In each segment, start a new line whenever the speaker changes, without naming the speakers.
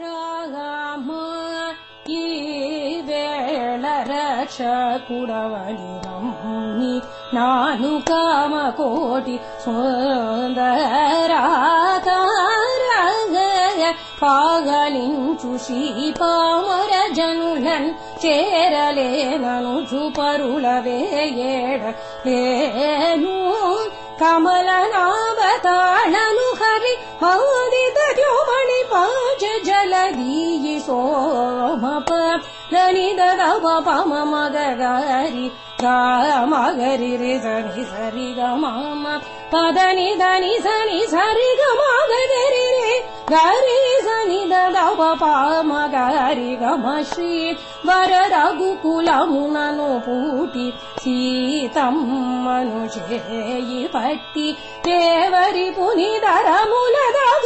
రామ ఈ వేళ రక్ష కుడవలిరమ్మి నాను కామ కోటి సుందరాతారగయ పాగలించు శ్రీపామర జనులన్ చేరలేనను చూపరుల వేయేడ లేను కమలనాభతాళను హరి మౌదిత सो मा ददा मगरि मा गी ग सनि सरि सर गरि रे गानि ददा बापा मा गी गी वरगु पुोटी सीतानुजे पट्टी ते वारी पुरा मुदा दाग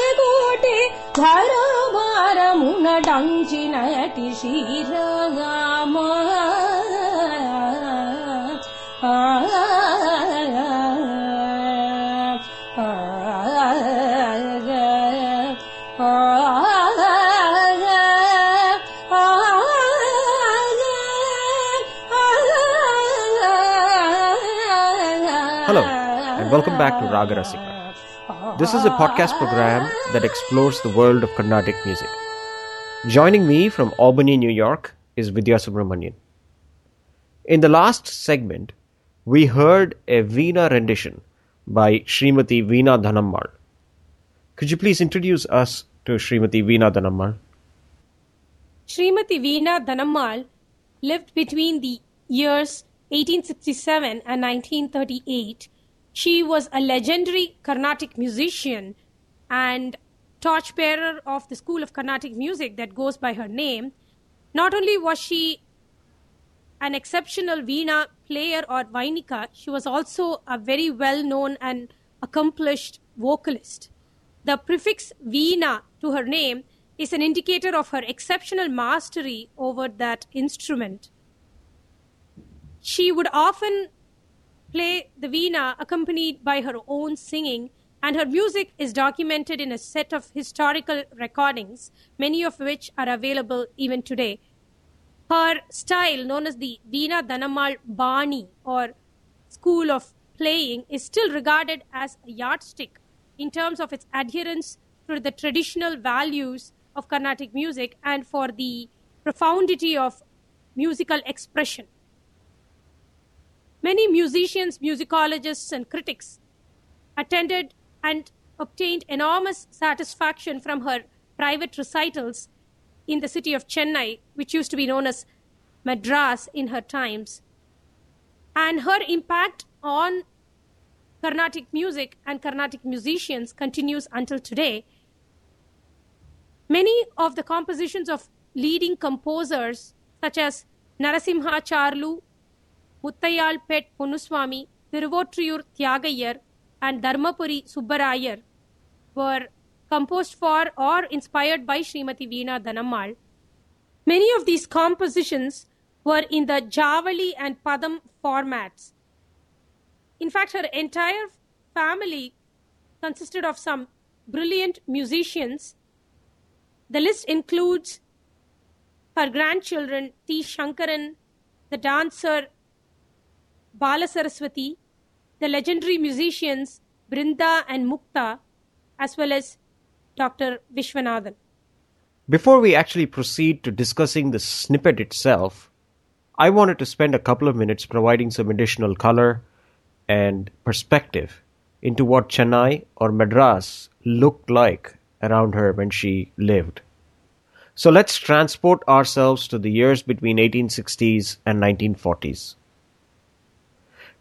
డంచినటి Srirama
Hello, and welcome back to Raga Rasika. This is a podcast program that explores the world of Carnatic music. Joining me from Albany, New York is Vidya Subramanian. In the last segment, we heard a Veena rendition by Srimati Veena Dhanammal. Could you please introduce us to Srimati Veena Dhanammal?
Srimati Veena Dhanammal lived between the years 1867 and 1938. She was a legendary Carnatic musician and torchbearer of the school of Carnatic music that goes by her name. Not only was she an exceptional Veena player or Vainika, she was also a very well known and accomplished vocalist. The prefix Veena to her name is an indicator of her exceptional mastery over that instrument. She would often play the veena accompanied by her own singing, and her music is documented in a set of historical recordings, many of which are available even today. Her style, known as the Veena Dhanammal Bani or school of playing, is still regarded as a yardstick in terms of its adherence to the traditional values of Carnatic music and for the profundity of musical expression. Many musicians, musicologists, and critics attended and obtained enormous satisfaction from her private recitals in the city of Chennai, which used to be known as Madras in her times. And her impact on Carnatic music and Carnatic musicians continues until today. Many of the compositions of leading composers, such as Narasimha Charlu, Pet Punuswami, Tiruvotriyur Tyagayar, and Dharmapuri Subbarayar, were composed for or inspired by Srimati Veena Dhanammal. Many of these compositions were in the Javali and Padam formats. In fact, her entire family consisted of some brilliant musicians. The list includes her grandchildren T. Shankaran, the dancer Bala Saraswati, the legendary musicians Brinda and Mukta, as well as Dr. Vishwanathan.
Before we actually proceed to discussing the snippet itself, I wanted to spend a couple of minutes providing some additional color and perspective into what Chennai or Madras looked like around her when she lived. So let's transport ourselves to the years between 1860s and 1940s.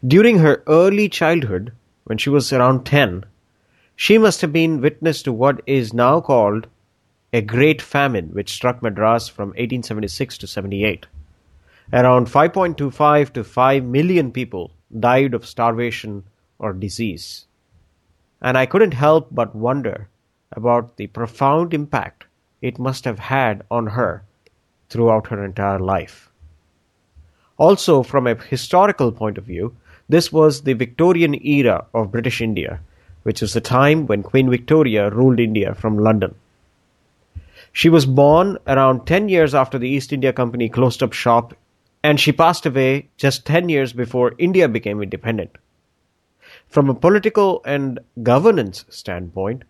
During her early childhood, when she was around 10, she must have been witness to what is now called a great famine which struck Madras from 1876 to 78. Around 5.25 to 5 million people died of starvation or disease. And I couldn't help but wonder about the profound impact it must have had on her throughout her entire life. Also, from a historical point of view, this was the Victorian era of British India, which was the time when Queen Victoria ruled India from London. She was born around 10 years after the East India Company closed up shop, and she passed away just 10 years before India became independent. From a political and governance standpoint,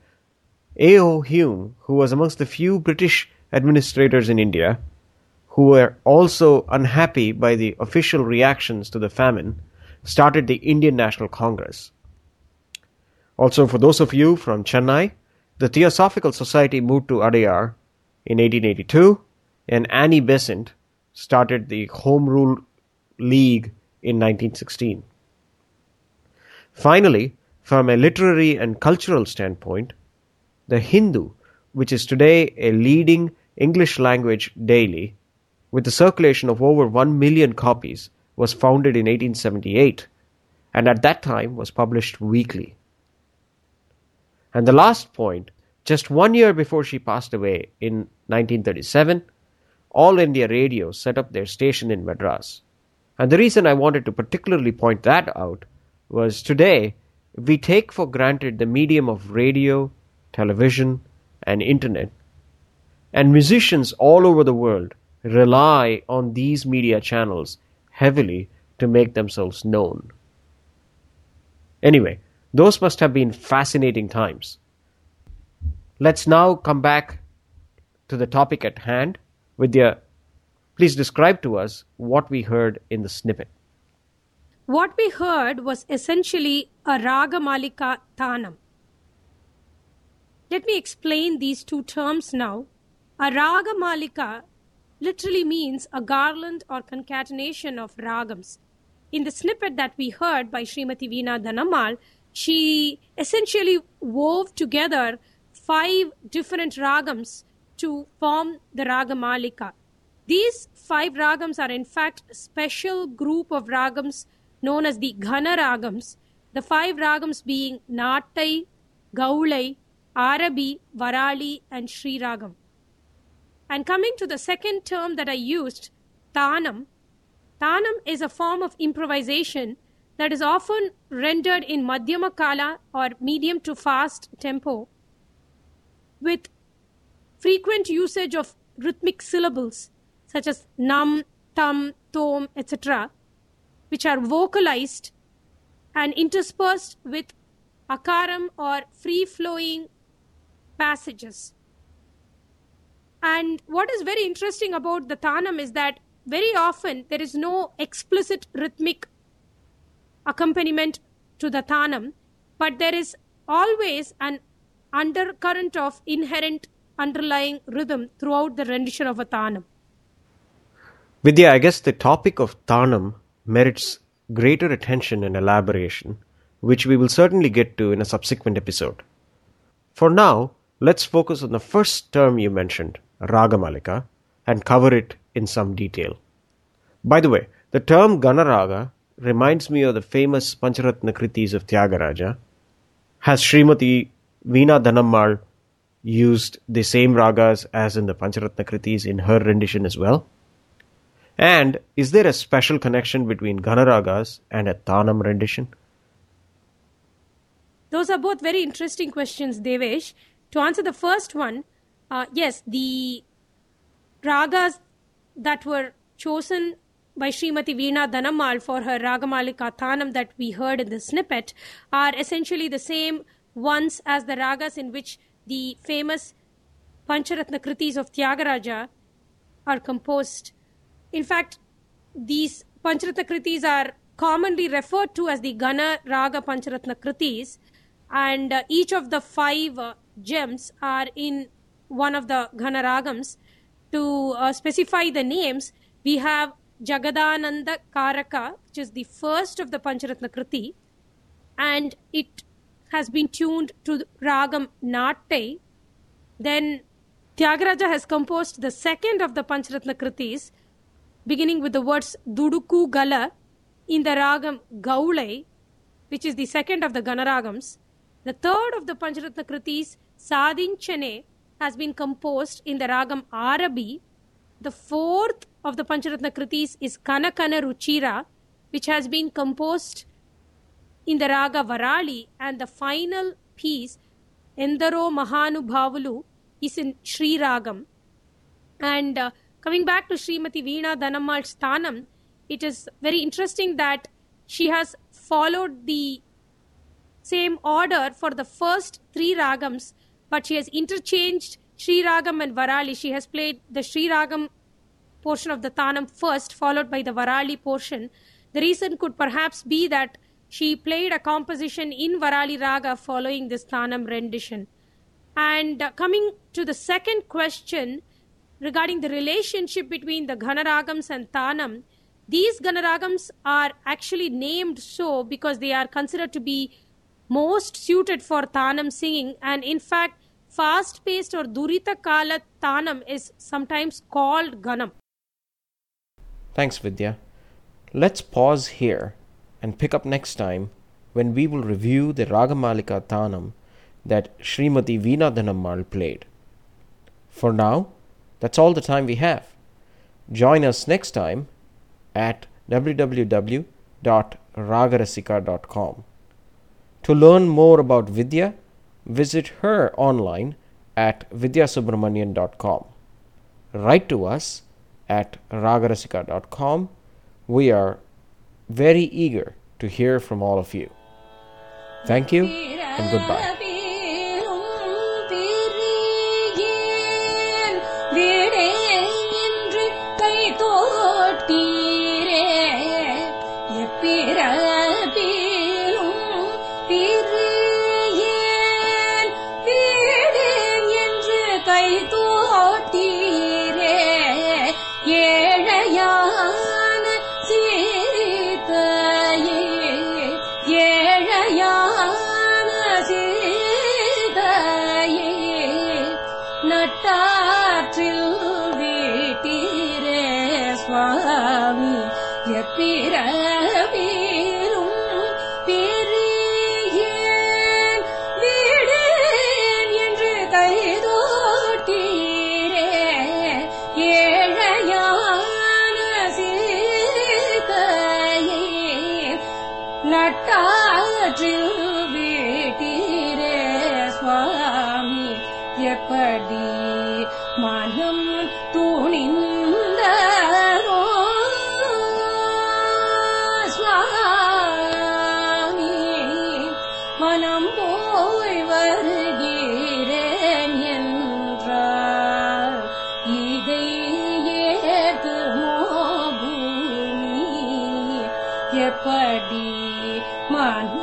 A.O. Hume, who was amongst the few British administrators in India who were also unhappy by the official reactions to the famine, started the Indian National Congress. Also, for those of you from Chennai, the Theosophical Society moved to Adyar in 1882, and Annie Besant started the Home Rule League in 1916. Finally, from a literary and cultural standpoint, the Hindu, which is today a leading English language daily, with a circulation of over 1 million copies, was founded in 1878 and at that time was published weekly. And the last point, just one year before she passed away in 1937, All India Radio set up their station in Madras. And the reason I wanted to particularly point that out was today we take for granted the medium of radio, television, and internet. And musicians all over the world rely on these media channels heavily to make themselves known. Anyway, those must have been fascinating times. Let's now come back to the topic at hand. Vidya, please describe to us what we heard in the snippet.
What we heard was essentially a Ragamalika Tanam. Let me explain these two terms now. A Ragamalika literally means a garland or concatenation of ragams. In the snippet that we heard by Srimati Veena Dhanammal, she essentially wove together five different ragams to form the Ragamalika. These five ragams are in fact a special group of ragams known as the Ghana ragams, the five ragams being Nattai, Gaulai, Arabi, Varali, and Sri Ragam. And coming to the second term that I used, Tanam, Tanam is a form of improvisation that is often rendered in Madhyama Kala or medium to fast tempo with frequent usage of rhythmic syllables such as nam, tam, tom, etc., which are vocalized and interspersed with akaram or free flowing passages. And what is very interesting about the Tanam is that very often there is no explicit rhythmic accompaniment to the Tanam, but there is always an undercurrent of inherent underlying rhythm throughout the rendition of a Tanam.
Vidya, I guess the topic of Tanam merits greater attention and elaboration, which we will certainly get to in a subsequent episode. For now, let's focus on the first term you mentioned, Ragamalika, and cover it in some detail. By the way, the term Ghanaraga reminds me of the famous Pancharatna Kritis of Tyagaraja. Has Srimati Veena Dhanammal used the same ragas as in the Pancharatna Kritis in her rendition as well? And is there a special connection between Ghanaragas and a Tanam rendition?
Those are both very interesting questions, Devesh. To answer the first one, uh, yes, the ragas that were chosen by Srimati Veena Dhanammal for her Ragamalika Tanam that we heard in the snippet are essentially the same ones as the ragas in which the famous Pancharatna Kritis of Tyagaraja are composed. In fact, these Pancharatna Kritis are commonly referred to as the Ghana Raga Pancharatna Kritis, and uh, each of the five uh, gems are in one of the Ghana Ragams. To uh, specify the names, we have Jagadananda Karaka, which is the first of the Pancharatna Kriti, and it has been tuned to Ragam Nattai. Then Tyagaraja has composed the second of the Pancharatna Kritis, beginning with the words Duduku Gala in the Ragam Gaulai, which is the second of the Ghanaragams. The third of the Pancharatna Kritis, Sadinchane, has been composed in the Ragam Arabi. The fourth of the Pancharatna Kritis is Kanakana Ruchira, which has been composed in the Raga Varali. And the final piece, Endaro Mahanubhavalu, is in Sri Ragam, And uh, coming back to Srimati Veena Dhanammal's Thanam, it is very interesting that she has followed the same order for the first three ragams, but she has interchanged Sri Ragam and Varali. She has played the Sri Ragam portion of the Tanam first, followed by the Varali portion. The reason could perhaps be that she played a composition in Varali Raga following this Tanam rendition. And uh, coming to the second question regarding the relationship between the Ghanaragams and Tanam, these Ghanaragams are actually named so because they are considered to be most suited for Tanam singing, and in fact, fast paced or Durita Kala Tanam is sometimes called Ganam.
Thanks, Vidya. Let's pause here and pick up next time when we will review the Ragamalika Tanam that Srimati Veena Dhanammal played. For now, that's all the time we have. Join us next time at www.ragarasika.com. To learn more about Vidya, visit her online at vidyasubramanian.com. Write to us at ragarasika.com. We are very eager to hear from all of you. Thank you and goodbye.
நட்டாற்றில் வீட்டீரே சுவாமி. எப்பிரவி நட்டாற்றில் வீட்டீரே சுவாமி. எப்படி D मान